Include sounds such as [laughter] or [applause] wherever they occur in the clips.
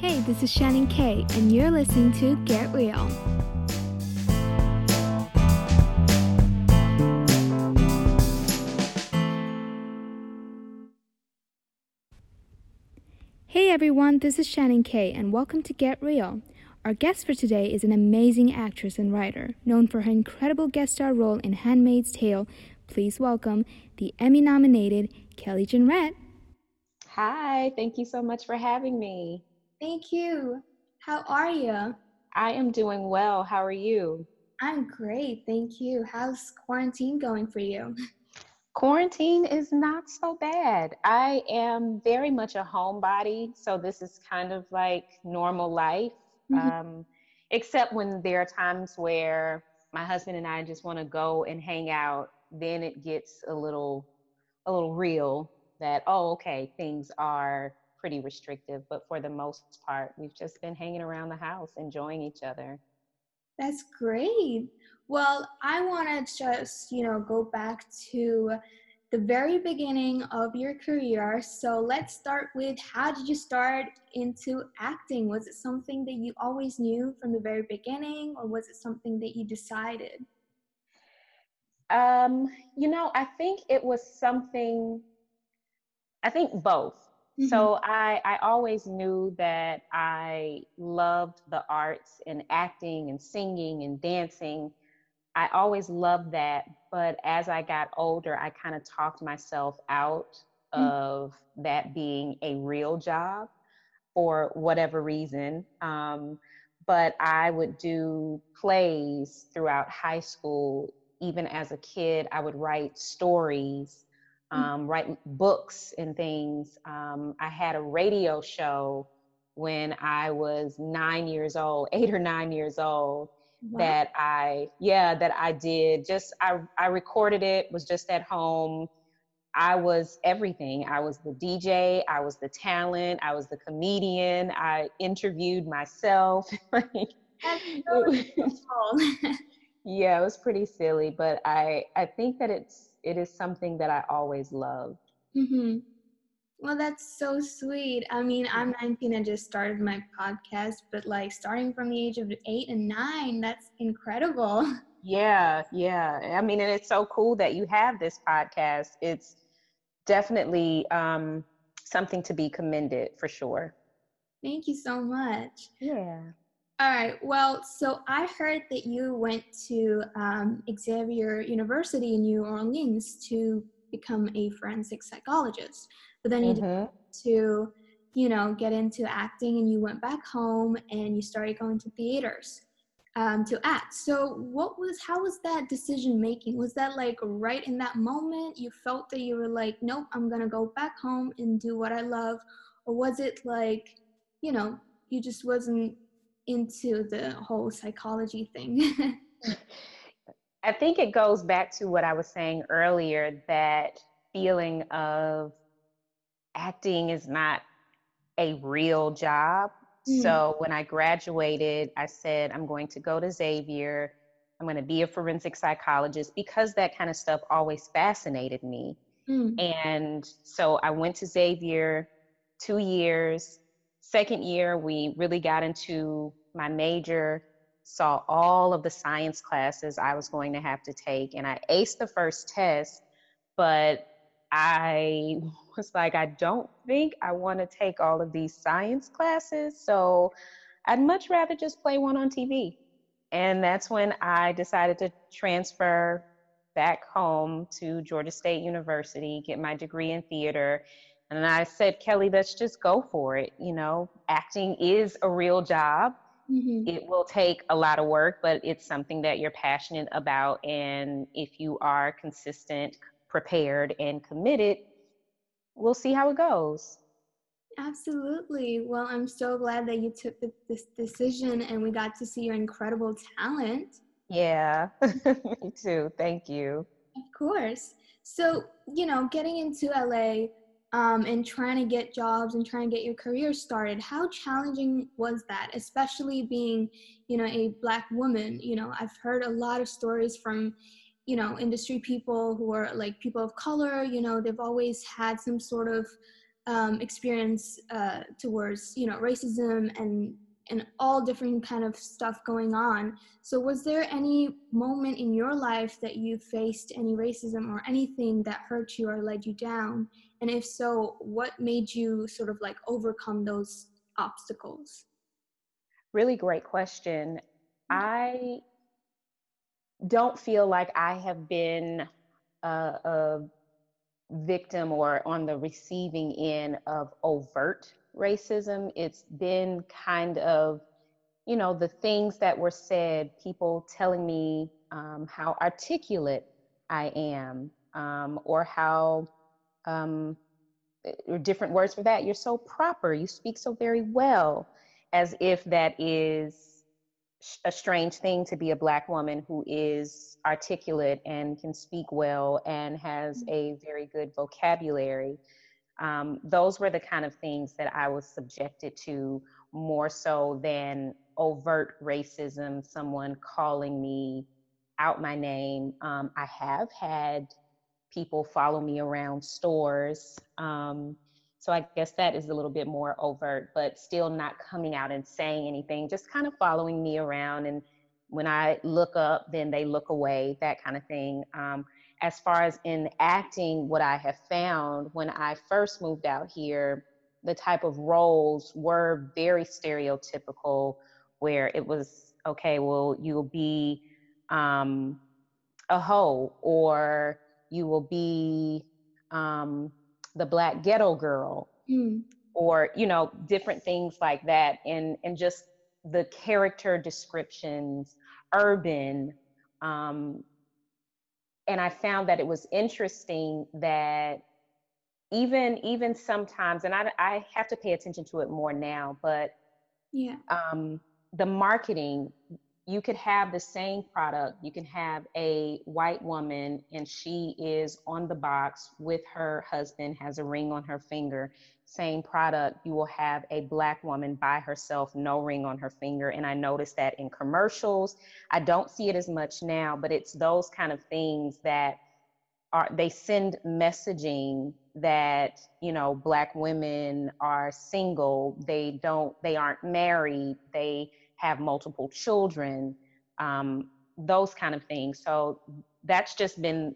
Hey, this is Shannon K, and you're listening to Get Real. Hey everyone, this is Shannon K, and welcome to Get Real. Our guest for today is an amazing actress and writer, known for her incredible guest star role in Handmaid's Tale. Please welcome the Emmy nominated Kelly Jenrette. Hi, thank you so much for having me. Thank you. How are you? I am doing well. How are you? I'm great, thank you. How's quarantine going for you? Quarantine is not so bad. I am very much a homebody, so this is kind of like normal life. Mm-hmm. Um, except when there are times where my husband and I just want to go and hang out, then it gets a little a little real that oh okay, things are pretty restrictive, but for the most part, we've just been hanging around the house, enjoying each other. That's great. Well, I want to just, you know, go back to the very beginning of your career. So let's start with how did you start into acting? Was it something that you always knew from the very beginning, or was it something that you decided? Um, you know, I think it was something, I think both. Mm-hmm. So I, I always knew that I loved the arts and acting and singing and dancing. I always loved that. But as I got older, I kind of talked myself out mm-hmm. of that being a real job for whatever reason. Um, but I would do plays throughout high school. Even as a kid, I would write stories. Um, write books and things. Um, I had a radio show when I was nine years old, [laughs] eight or nine years old. Wow. That I, yeah, that I did. Just I, I recorded it. Was just at home. I was everything. I was the DJ. I was the talent. I was the comedian. I interviewed myself. [laughs] [laughs] yeah, it was pretty silly, but I I think that it's it is something that I always loved. Mm-hmm. Well, that's so sweet. I mean, I'm 19 and just started my podcast, but like starting from the age of eight and nine, that's incredible. [laughs] Yeah, yeah. I mean, and it's so cool that you have this podcast. It's definitely um, something to be commended for sure. Thank you so much. Yeah. All right. Well, so I heard that you went to um, Xavier University in New Orleans to become a forensic psychologist, but then you mm-hmm. to, you know, get into acting, and you went back home and you started going to theaters um, to act. So, what was how was that decision making? Was that like right in that moment you felt that you were like, nope, I'm gonna go back home and do what I love, or was it like, you know, you just wasn't into the whole psychology thing. [laughs] I think it goes back to what I was saying earlier that feeling of acting is not a real job. Mm-hmm. So when I graduated, I said, I'm going to go to Xavier. I'm going to be a forensic psychologist because that kind of stuff always fascinated me. Mm-hmm. And so I went to Xavier two years. Second year, we really got into my major, saw all of the science classes I was going to have to take, and I aced the first test, but I [laughs] was like, I don't think I want to take all of these science classes. So I'd much rather just play one on TV. And that's when I decided to transfer back home to Georgia State University, get my degree in theater. And I said, Kelly, let's just go for it. You know, acting is a real job. Mm-hmm. It will take a lot of work, but it's something that you're passionate about. And if you are consistent, prepared, and committed, we'll see how it goes. Absolutely. Well, I'm so glad that you took this decision and we got to see your incredible talent. Yeah, [laughs] me too. Thank you. Of course. So, you know, getting into LA, um, and trying to get jobs and trying to get your career started how challenging was that? Especially being you know a black woman you know i've heard a lot of stories from you know industry people who are like people of color you know they've always had some sort of um, experience uh, towards you know racism and and all different kind of stuff going on. So was there any moment in your life that you faced any racism or anything that hurt you or led you down and if so what made you sort of like overcome those obstacles? Really great question. I don't feel like i have been a, a victim or on the receiving end of overt racism. It's been kind of, you know, the things that were said, people telling me um, how articulate I am, um, or how, um, eh, or different words for that. You're so proper. You speak so very well, as if that is a strange thing to be a black woman who is articulate and can speak well and has mm-hmm. a very good vocabulary. Um, those were the kind of things that I was subjected to more so than overt racism, someone calling me out my name. Um, I have had people follow me around stores. Um, so I guess that is a little bit more overt, but still not coming out and saying anything, just kind of following me around. And when I look up, then they look away, that kind of thing. Um, as far as in acting, what I have found when I first moved out here, the type of roles were very stereotypical, where it was okay, well, you'll be um, a hoe, or you will be um, the black ghetto girl mm. or you know different things like that and and just the character descriptions urban um, and i found that it was interesting that even even sometimes and i i have to pay attention to it more now but yeah um the marketing you could have the same product. You can have a white woman and she is on the box with her husband, has a ring on her finger. Same product, you will have a black woman by herself, no ring on her finger. And I noticed that in commercials. I don't see it as much now, but it's those kind of things that are they send messaging that you know black women are single they don't they aren't married they have multiple children, um, those kind of things. So that's just been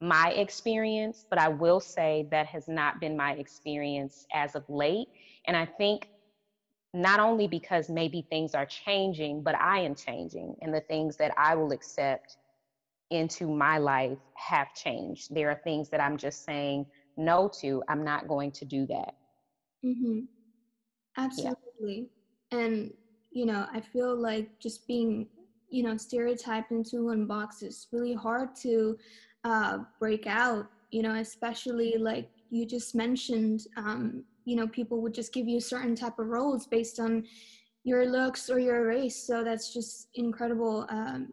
my experience, but I will say that has not been my experience as of late. And I think not only because maybe things are changing, but I am changing, and the things that I will accept into my life have changed. There are things that I'm just saying no to. I'm not going to do that. Mm-hmm. Absolutely. Yeah. And you know, I feel like just being, you know, stereotyped into one box is really hard to uh, break out, you know, especially like you just mentioned, um, you know, people would just give you certain type of roles based on your looks or your race. So that's just incredible. Um,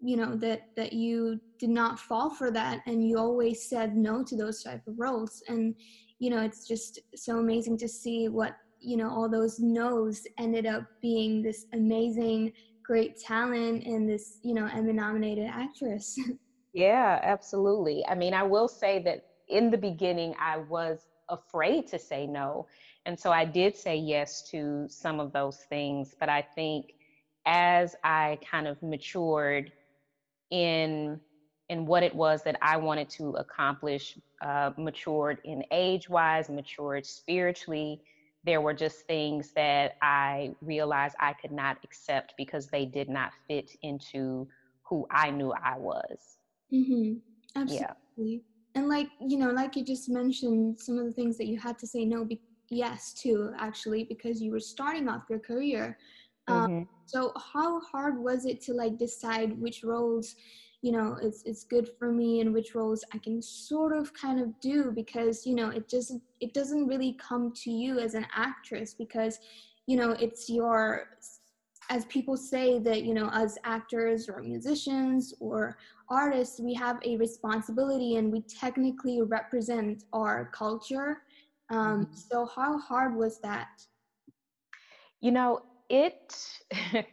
you know that that you did not fall for that and you always said no to those type of roles and you know it's just so amazing to see what you know all those no's ended up being this amazing great talent and this you know emmy nominated actress. [laughs] Yeah absolutely. I mean i will say that in the beginning i was afraid to say no and so i did say yes to some of those things but i think as i kind of matured in in what it was that i wanted to accomplish uh, matured in age wise matured spiritually there were just things that I realized I could not accept because they did not fit into who I knew I was. Mm-hmm. Absolutely. Yeah. And like, you know, like you just mentioned, some of the things that you had to say no, be- yes to, actually, because you were starting off your career. Um, mm-hmm. so how hard was it to like decide which roles you know it's it's good for me and which roles I can sort of kind of do because you know it just it doesn't really come to you as an actress because you know it's your as people say that you know as actors or musicians or artists we have a responsibility and we technically represent our culture um, mm-hmm. so how hard was that you know it [laughs]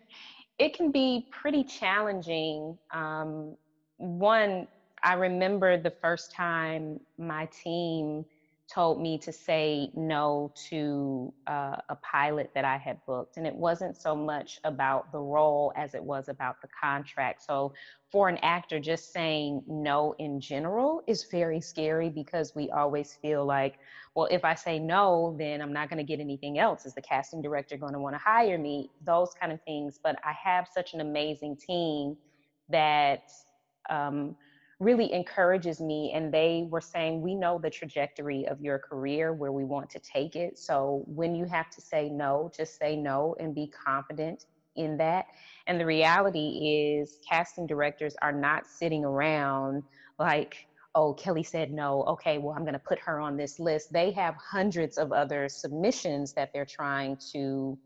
it can be pretty challenging. Um, one, I remember the first time my team told me to say no to uh, a pilot that I had booked. And it wasn't so much about the role as it was about the contract. So, for an actor, just saying no in general is very scary because we always feel like, well, if I say no, then I'm not going to get anything else. Is the casting director going to want to hire me? Those kind of things. But I have such an amazing team that um, really encourages me. And they were saying, We know the trajectory of your career, where we want to take it. So when you have to say no, just say no and be confident in that. And the reality is, casting directors are not sitting around like, oh, Kelly said no. Okay, well, I'm going to put her on this list. They have hundreds of other submissions that they're trying to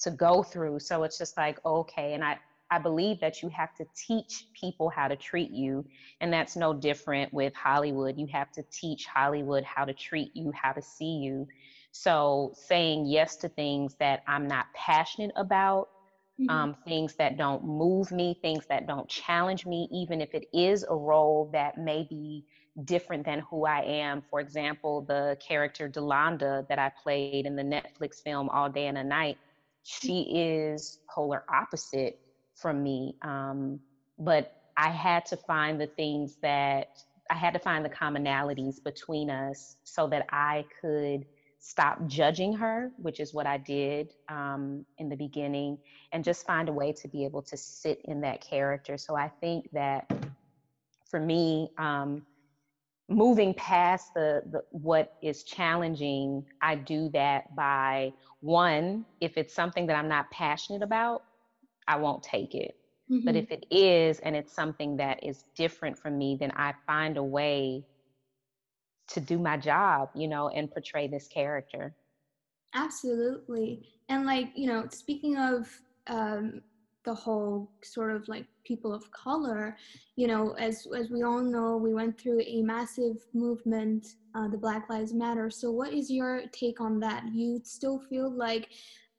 to go through. So it's just like, okay. And I, I believe that you have to teach people how to treat you. And that's no different with Hollywood. You have to teach Hollywood how to treat you, how to see you. So saying yes to things that I'm not passionate about, mm-hmm. um, things that don't move me, things that don't challenge me, even if it is a role that may be different than who I am. For example, the character Delonda that I played in the Netflix film All Day and a Night, she is polar opposite from me. Um, but I had to find the things that I had to find the commonalities between us so that I could stop judging her, which is what I did um, in the beginning, and just find a way to be able to sit in that character. So I think that for me, um, moving past the, the what is challenging, I do that by one, if it's something that I'm not passionate about, I won't take it. Mm-hmm. But if it is and it's something that is different from me, then I find a way to do my job, you know, and portray this character. Absolutely. And like, you know, speaking of um, the whole sort of like people of color, you know, as as we all know, we went through a massive movement, uh, the Black Lives Matter. So, what is your take on that? You still feel like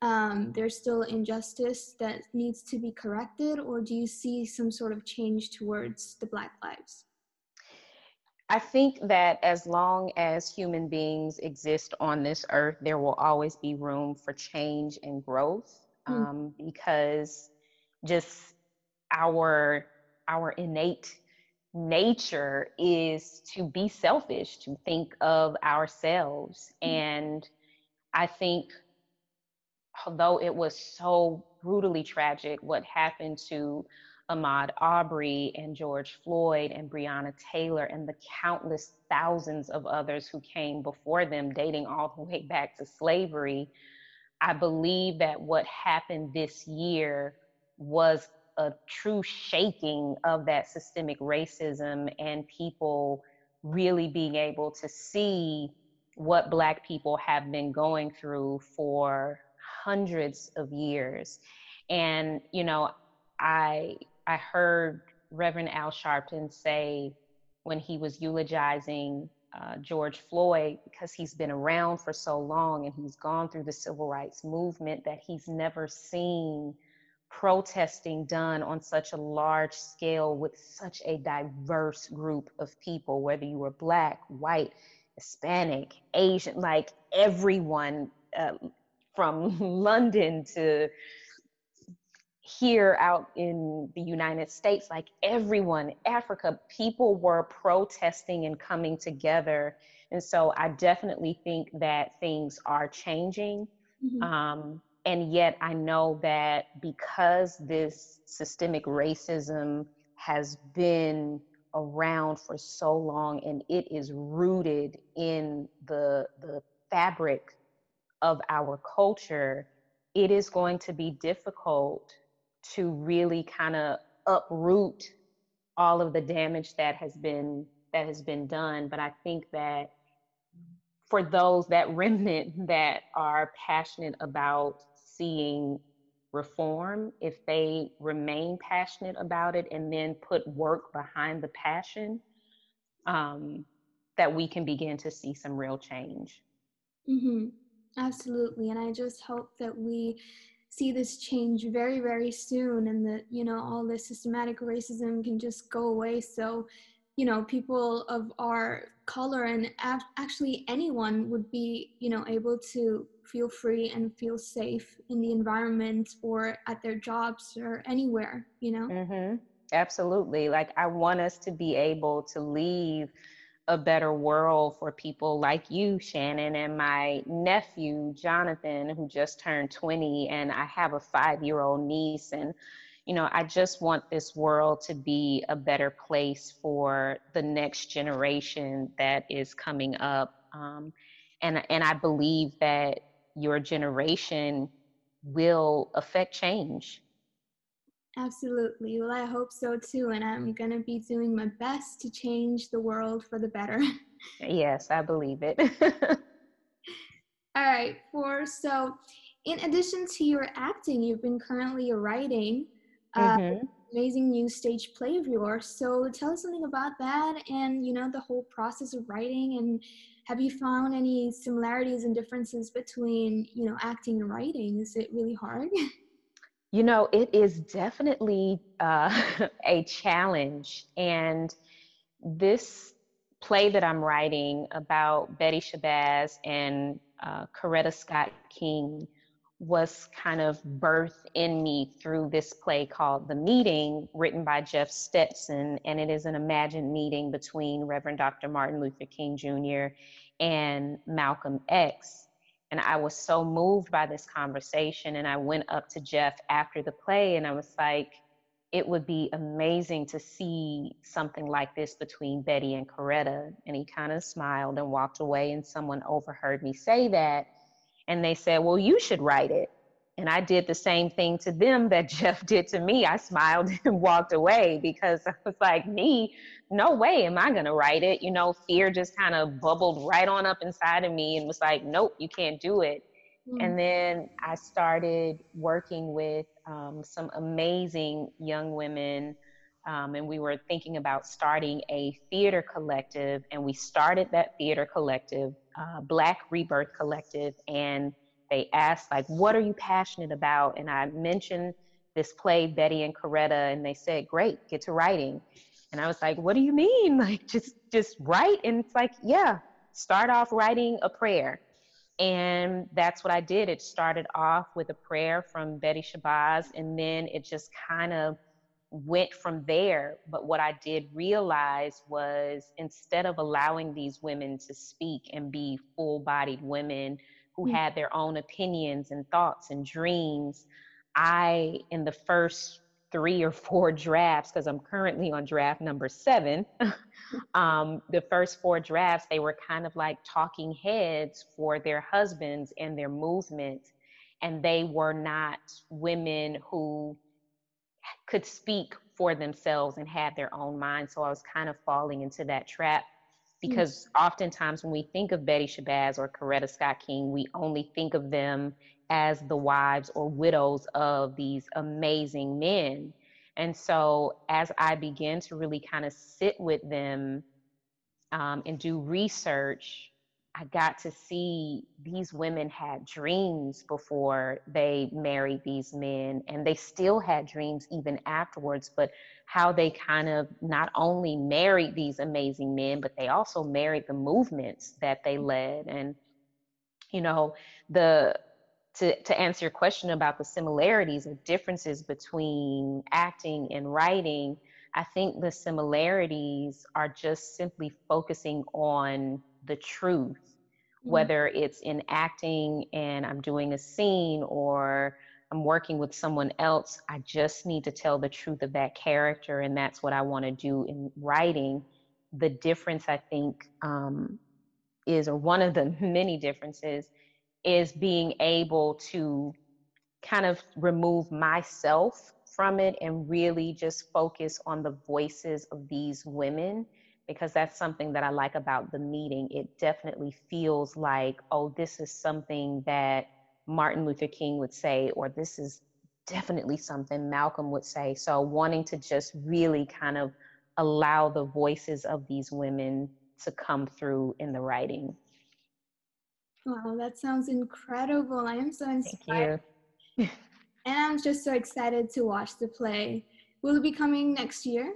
um, there's still injustice that needs to be corrected, or do you see some sort of change towards the Black lives? I think that as long as human beings exist on this earth, there will always be room for change and growth mm. um, because just our our innate nature is to be selfish, to think of ourselves. Mm. And I think although it was so brutally tragic what happened to Ahmaud Arbery and George Floyd and Breonna Taylor and the countless thousands of others who came before them, dating all the way back to slavery, I believe that what happened this year was a true shaking of that systemic racism and people really being able to see what Black people have been going through for hundreds of years. And, you know, I I heard Reverend Al Sharpton say when he was eulogizing uh, George Floyd, because he's been around for so long and he's gone through the civil rights movement, that he's never seen protesting done on such a large scale with such a diverse group of people, whether you were Black, white, Hispanic, Asian, like everyone uh, from [laughs] London to here out in the United States, like everyone, Africa, people were protesting and coming together. And so I definitely think that things are changing. Mm-hmm. Um, and yet I know that because this systemic racism has been around for so long and it is rooted in the the fabric of our culture, it is going to be difficult to really kind of uproot all of the damage that has been that has been done but i think that for those that [laughs] remnant that are passionate about seeing reform if they remain passionate about it and then put work behind the passion um, that we can begin to see some real change mm-hmm. Absolutely. And I just hope that we see this change very, very soon and that, you know, all this systematic racism can just go away. So you know people of our color and actually anyone would be you know able to feel free and feel safe in the environment or at their jobs or anywhere you know? Mm-hmm. absolutely. Like i want us to be able to leave a better world for people like you, Shannon, and my nephew, Jonathan, who just turned 20, and I have a five year old niece. And, you know, I just want this world to be a better place for the next generation that is coming up. Um, and, and I believe that your generation will affect change. Absolutely. Well, I hope so too. And I'm going to be doing my best to change the world for the better. [laughs] yes, I believe it. [laughs] All right. For so, in addition to your acting, you've been currently writing uh, mm-hmm. amazing new stage play of yours. So tell us something about that and, you know, the whole process of writing. And have you found any similarities and differences between, you know, acting and writing? Is it really hard? [laughs] You know, it is definitely uh, [laughs] a challenge. And this play that I'm writing about Betty Shabazz and uh, Coretta Scott King was kind of birthed in me through this play called The Meeting, written by Jeff Stetson. And it is an imagined meeting between Reverend Dr. Martin Luther King Jr. and Malcolm X. And I was so moved by this conversation. And I went up to Jeff after the play and I was like, it would be amazing to see something like this between Betty and Coretta. And he kind of smiled and walked away. And someone overheard me say that. And they said, Well, you should write it. And I did the same thing to them that [laughs] Jeff did to me. I smiled [laughs] and walked away because I was like, Me, no way am I going to write it. You know, fear just kind of bubbled right on up inside of me and was like, nope, you can't do it. Mm-hmm. And then I started working with um, some amazing young women. Um, and we were thinking about starting a theater collective. And we started that theater collective, uh, Black Rebirth Collective. And they asked, like, what are you passionate about? And I mentioned this play, Betty and Coretta, and they said, great, get to writing. And I was like, what do you mean? [laughs] Like, just, just write. And it's like, yeah, start off writing a prayer. And that's what I did. It started off with a prayer from Betty Shabazz, and then it just kind of went from there. But what I did realize was instead of allowing these women to speak and be full bodied women who mm-hmm. had their own opinions and thoughts and dreams, I, in the first three or four drafts because I'm currently on draft number seven. [laughs] um, the first four drafts, they were kind of like talking heads for their husbands and their movement. And they were not women who could speak for themselves and have their own mind. So I was kind of falling into that trap. Because mm-hmm. oftentimes when we think of Betty Shabazz or Coretta Scott King, we only think of them as the wives or widows of these amazing men. And so, as I began to really kind of sit with them um, and do research, I got to see these women had dreams before they married these men, and they still had dreams even afterwards. But how they kind of not only married these amazing men, but they also married the movements that they mm-hmm. led. And, you know, the to, to answer your question about the similarities or differences between acting and writing, I think the similarities are just simply focusing on the truth, mm-hmm. whether it's in acting and I'm doing a scene or I'm working with someone else. I just need to tell the truth of that character, and that's what I want to do in writing. The difference, I think, um, is, or one of the [laughs] many differences, is being able to kind of remove myself from it and really just focus on the voices of these women because that's something that I like about the meeting. It definitely feels like, oh, this is something that Martin Luther King would say, or this is definitely something Malcolm would say. So, wanting to just really kind of allow the voices of these women to come through in the writing. Wow, that sounds incredible. I am so inspired. [laughs] and I'm just so excited to watch the play. Will it be coming next year?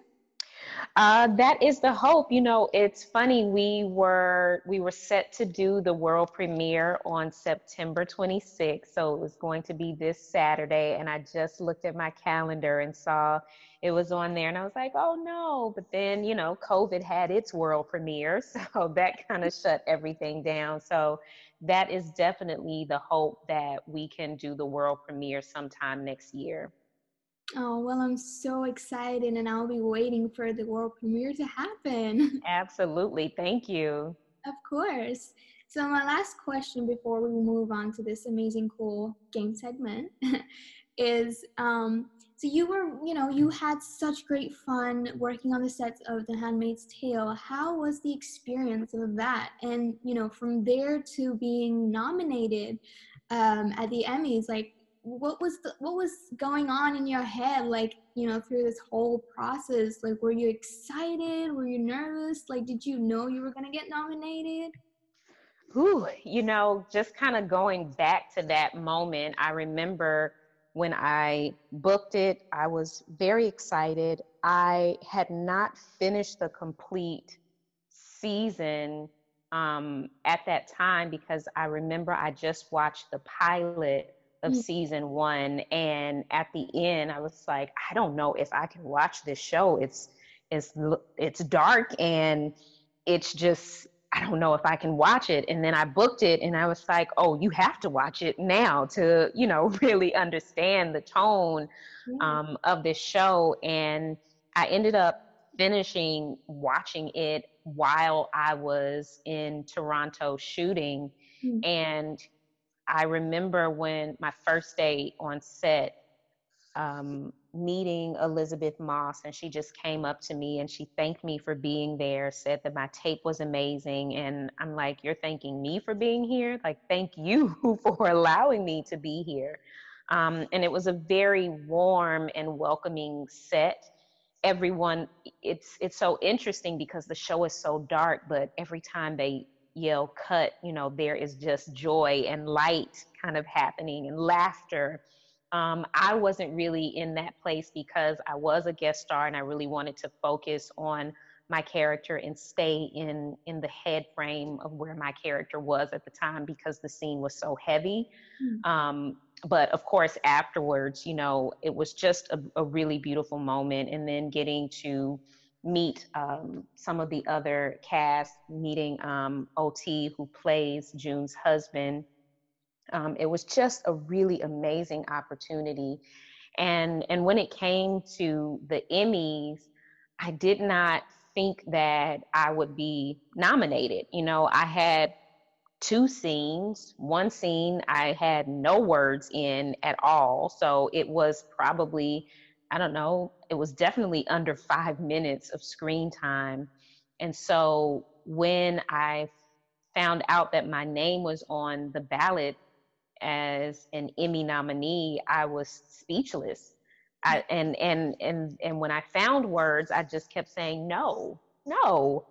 Uh, that is the hope. You know, it's funny. We were we were set to do the world premiere on September 26th, so it was going to be this Saturday. And I just looked at my calendar and saw it was on there, and I was like, "Oh no!" But then, you know, COVID had its world premiere, [laughs] so that kind of shut everything down. So that is definitely the hope that we can do the world premiere sometime next year. Oh, well, I'm so excited and I'll be waiting for the world premiere to happen. [laughs] Absolutely. Thank you. Of course. So, my last question before we move on to this amazing, cool game segment [laughs] is um, so you were, you know, you had such great fun working on the sets of The Handmaid's Tale. How was the experience of that? And, you know, from there to being nominated um, at the Emmys, like, what was the, what was going on in your head like you know through this whole process? Like were you excited? Were you nervous? Like did you know you were going to get nominated? Ooh, you know just kind of going back to that moment i remember when i booked it i was very excited. I had not finished the complete season um, at that time because i remember i just watched the pilot of mm. season one and at the end i was like i don't know if i can watch this show it's it's it's dark and it's just i don't know if i can watch it and then i booked it and i was like oh you have to watch it now to you know [laughs] really understand the tone um, of this show and i ended up finishing watching it while i was in toronto shooting mm. and I remember when my first day on set, um, meeting Elisabeth Moss, and she just came up to me and she thanked me for being there, said that my tape was amazing. And I'm like, You're thanking me for being here? Like, thank [laughs] you for allowing me to be here. Um, and it was a very warm and welcoming set. Everyone, it's it's so interesting because the show is so dark, but every time they yell cut you know there is just joy and light kind of happening and laughter um, i wasn't really in that place because i was a guest star and i really wanted to focus on my character and stay in in the head frame of where my character was at the time because the scene was so heavy mm-hmm. um, but of course afterwards you know it was just a, a really beautiful moment and then getting to meet um, some of the other cast, meeting um, OT, who plays June's husband. Um, it was just a really amazing opportunity. And, and when it came to the Emmys, I did not think that I would be nominated. You know, I had two scenes. One scene I had no words in at all. So it was probably I don't know, it was definitely under five minutes of screen time. And so when I found out that my name was on the ballot as an Emmy nominee, I was speechless. I, and and and and when I found words, I just kept saying no, no,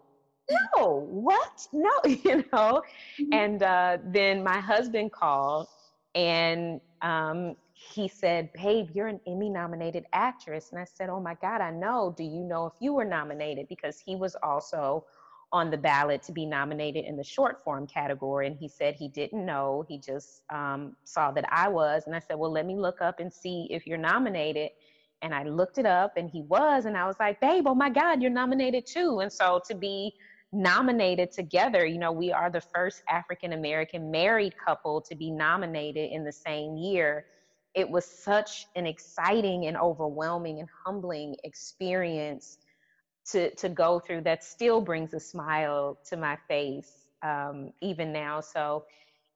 no, what, no, [laughs] you know. Mm-hmm. And uh, then my husband called, and um, he said, Babe, you're an Emmy nominated actress. And I said, Oh my God, I know. Do you know if you were nominated? Because he was also on the ballot to be nominated in the short form category. And he said he didn't know. He just um, saw that I was. And I said, Well, let me look up and see if you're nominated. And I looked it up and he was. And I was like, Babe, oh my God, you're nominated too. And so to be nominated together, you know, we are the first African American married couple to be nominated in the same year it was such an exciting and overwhelming and humbling experience to to go through that still brings a smile to my face um, even now. So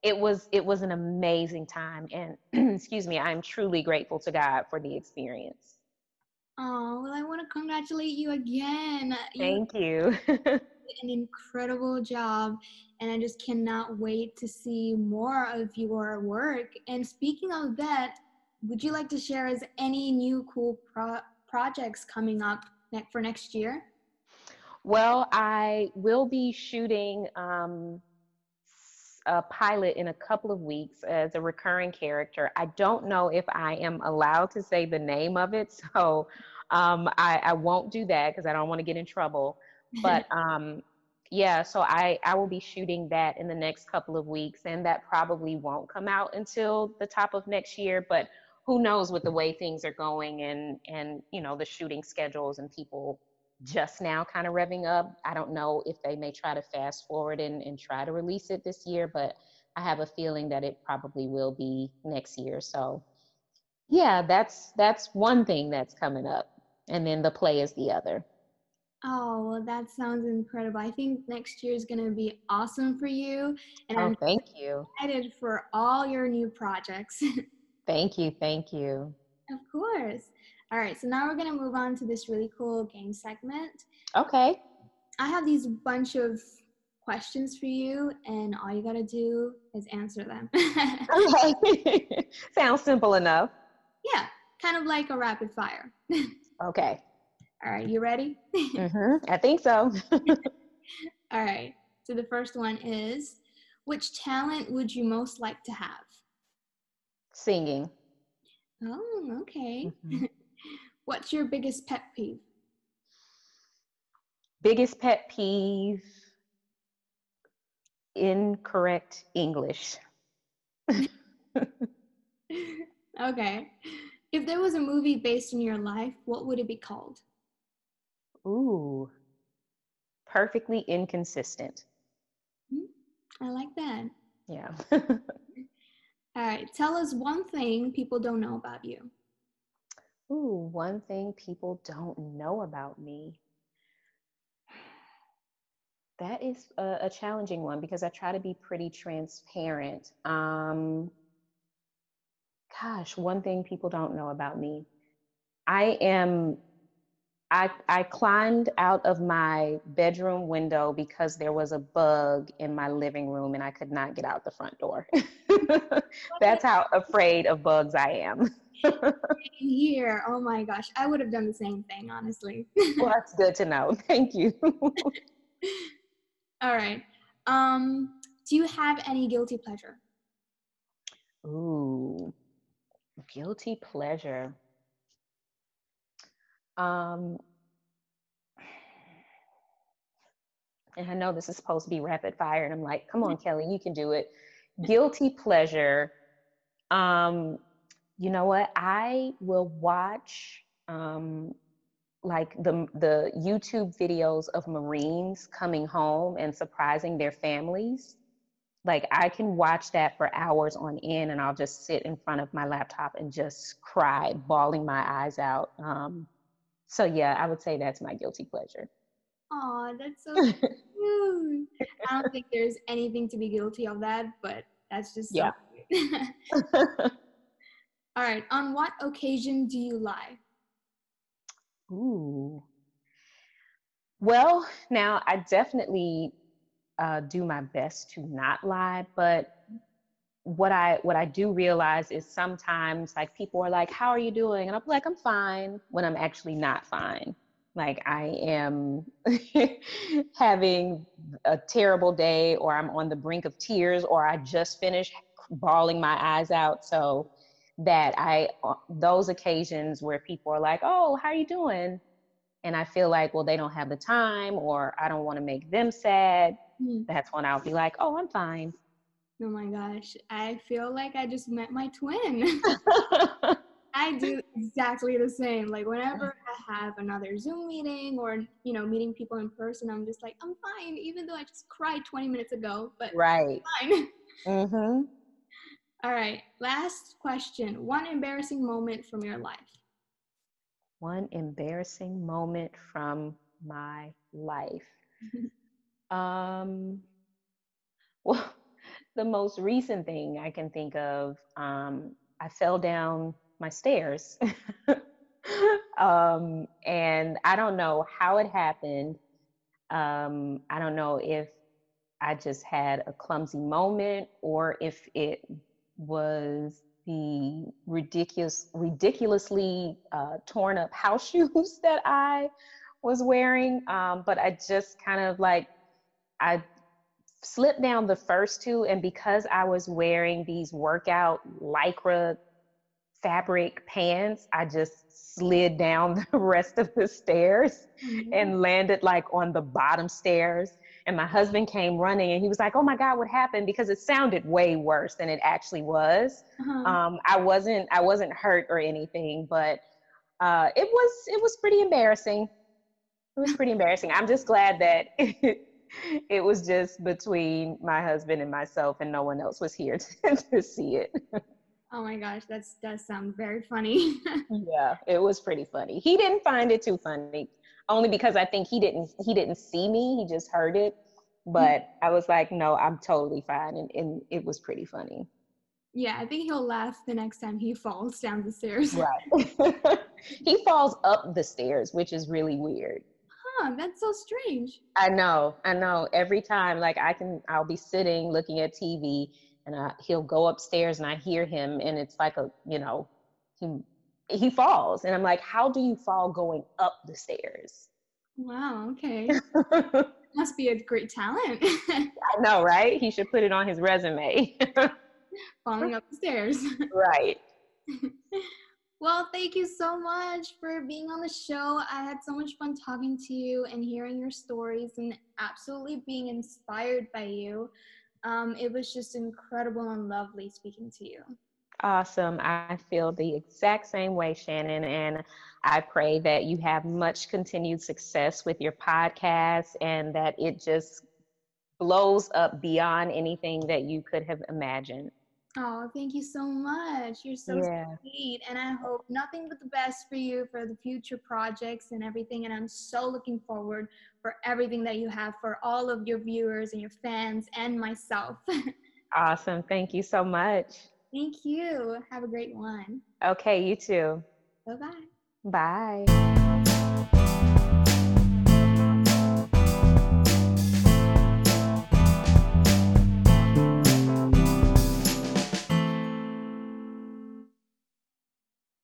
it was it was an amazing time and [clears throat] excuse me i'm truly grateful to god for the experience. Oh well i want to congratulate you again. Thank you, [laughs] you an incredible job and i just cannot wait to see more of your work. And speaking of that would you like to share us any new cool pro- projects coming up ne- for next year? Well, I will be shooting um, a pilot in a couple of weeks as a recurring character. I don't know if I am allowed to say the name of it, [laughs] so um, I, I won't do that because I don't want to get in trouble. But [laughs] um, yeah, so I, I will be shooting that in the next couple of weeks, and that probably won't come out until the top of next year. But who knows with the way things are going and and you know the shooting schedules and people just now kind of revving up. I don't know if they may try to fast forward and, and try to release it this year, but I have a feeling that it probably will be next year. So yeah, that's that's one thing that's coming up. And then the play is the other. Oh, well, that sounds incredible. I think next year is going to be awesome for you. And oh, I'm thank you. excited for all your new projects. [laughs] thank you. Thank you. Of course. All right, so now we're going to move on to this really cool game segment. Okay. I have these bunch of questions for you, and all you got to do is answer them. [laughs] okay. [laughs] Sounds simple enough. Yeah, kind of like a rapid fire. [laughs] okay. All right, you ready? mm-hmm. I think so. all right. So the first one is which talent would you most like to have? Singing. Oh, okay. Mm-hmm. [laughs] What's your biggest pet peeve? Biggest pet peeve incorrect English. [laughs] okay. If there was a movie based in your life, what would it be called? Ooh, perfectly inconsistent. Hmm, I like that. Yeah. [laughs] All right. Tell us one thing people don't know about you. Ooh, one thing people don't know about me. That is a, a challenging one because I try to be pretty transparent. Um, gosh, one thing people don't know about me. I am I, I climbed out of my bedroom window because there was a bug in my living room and I could not get out the front door. [laughs] That's how afraid of bugs I am. [laughs] Here, oh my gosh, I would have done the same thing, honestly. well, that's good to know. [laughs] Thank you. All right. Um, do you have any guilty pleasure? Ooh, guilty pleasure. Um, and I know this is supposed to be rapid fire, and I'm like, come on, Kelly, you can do it. Guilty pleasure. Um, you know what? I will watch um, like the the YouTube videos of Marines coming home and surprising their families. Like I can watch that for hours on end, and I'll just sit in front of my laptop and just cry, bawling my eyes out. Um, so yeah, I would say that's my guilty pleasure. Oh, that's so [laughs] cute. I don't think there's anything to be guilty of that, but that's just yeah. [laughs] [laughs] All right. On what occasion do you lie? Ooh. Well, now I definitely uh, do my best to not lie, but what I what I do realize is sometimes like people are like, "How are you doing?" and I'm like, "I'm fine," when I'm actually not fine. Like I am [laughs] having a terrible day, or I'm on the brink of tears, or I just finished bawling my eyes out. So that I uh, those occasions where people are like, "Oh, how are you doing?" and I feel like, well, they don't have the time, or I don't want to make them sad. Mm-hmm. That's when I'll be like, "Oh, I'm fine." Oh my gosh, I feel like I just met my twin. [laughs] [laughs] I do exactly the same. Like whenever I have another Zoom meeting or you know meeting people in person, I'm just like I'm fine, even though I just cried 20 minutes ago. But right, fine. [laughs] Mm-hmm. All right, last question. One embarrassing moment from your life. One embarrassing moment from my life. um. Well the most recent thing I can think of, um, I fell down my stairs. [laughs] um, and I don't know how it happened. Um, I don't know if I just had a clumsy moment or if it was the ridiculous, ridiculously uh, torn up house [laughs] shoes that I was wearing. Um, but I just kind of like, I slipped down the first two, and because I was wearing these workout lycra fabric pants, I just slid down [laughs] the rest of the stairs mm-hmm. and landed like on the bottom stairs. And my husband came running and he was like, Oh my God, what happened? Because it sounded way worse than it actually was. Uh-huh. Um, I wasn't I wasn't hurt or anything, but uh, it was it was pretty embarrassing. It was pretty embarrassing. I'm just glad that it [laughs] [laughs] was just between my husband and myself and no one else was here [laughs] to, to see it. Oh my gosh, that does sound very funny. [laughs] yeah, it was pretty funny. He didn't find it too funny, only because I think he didn't he didn't see me. He just heard it. Mm-hmm. But I was like, no, I'm totally fine, and, and it was pretty funny. Yeah, I think he'll laugh the next time he falls down the stairs. Right. he falls up the stairs, which is really weird. Huh, that's so strange. I know, I know. Every time, like I can, I'll be sitting looking at TV, and I, he'll go upstairs, and I hear him, and it's like a, you know, he he falls, and I'm like, how do you fall going up the stairs? Wow. Okay. [laughs] Must be a great talent. [laughs] I know, right? He should put it on his resume. [laughs] Falling up the stairs. right. Well, thank you so much for being on the show. I had so much fun talking to you and hearing your stories and absolutely being inspired by you. Um, it was just incredible and lovely speaking to you. Awesome. I feel the exact same way, Shannon. And I pray that you have much continued success with your podcast and that it just blows up beyond anything that you could have imagined. Oh, thank you so much. You're so yeah. sweet. And I hope nothing but the best for you for the future projects and everything. And I'm so looking forward for everything that you have for all of your viewers and your fans and myself. [laughs] awesome. Thank you so much. Thank you. Have a great one. Okay, you too. Bye-bye. Bye.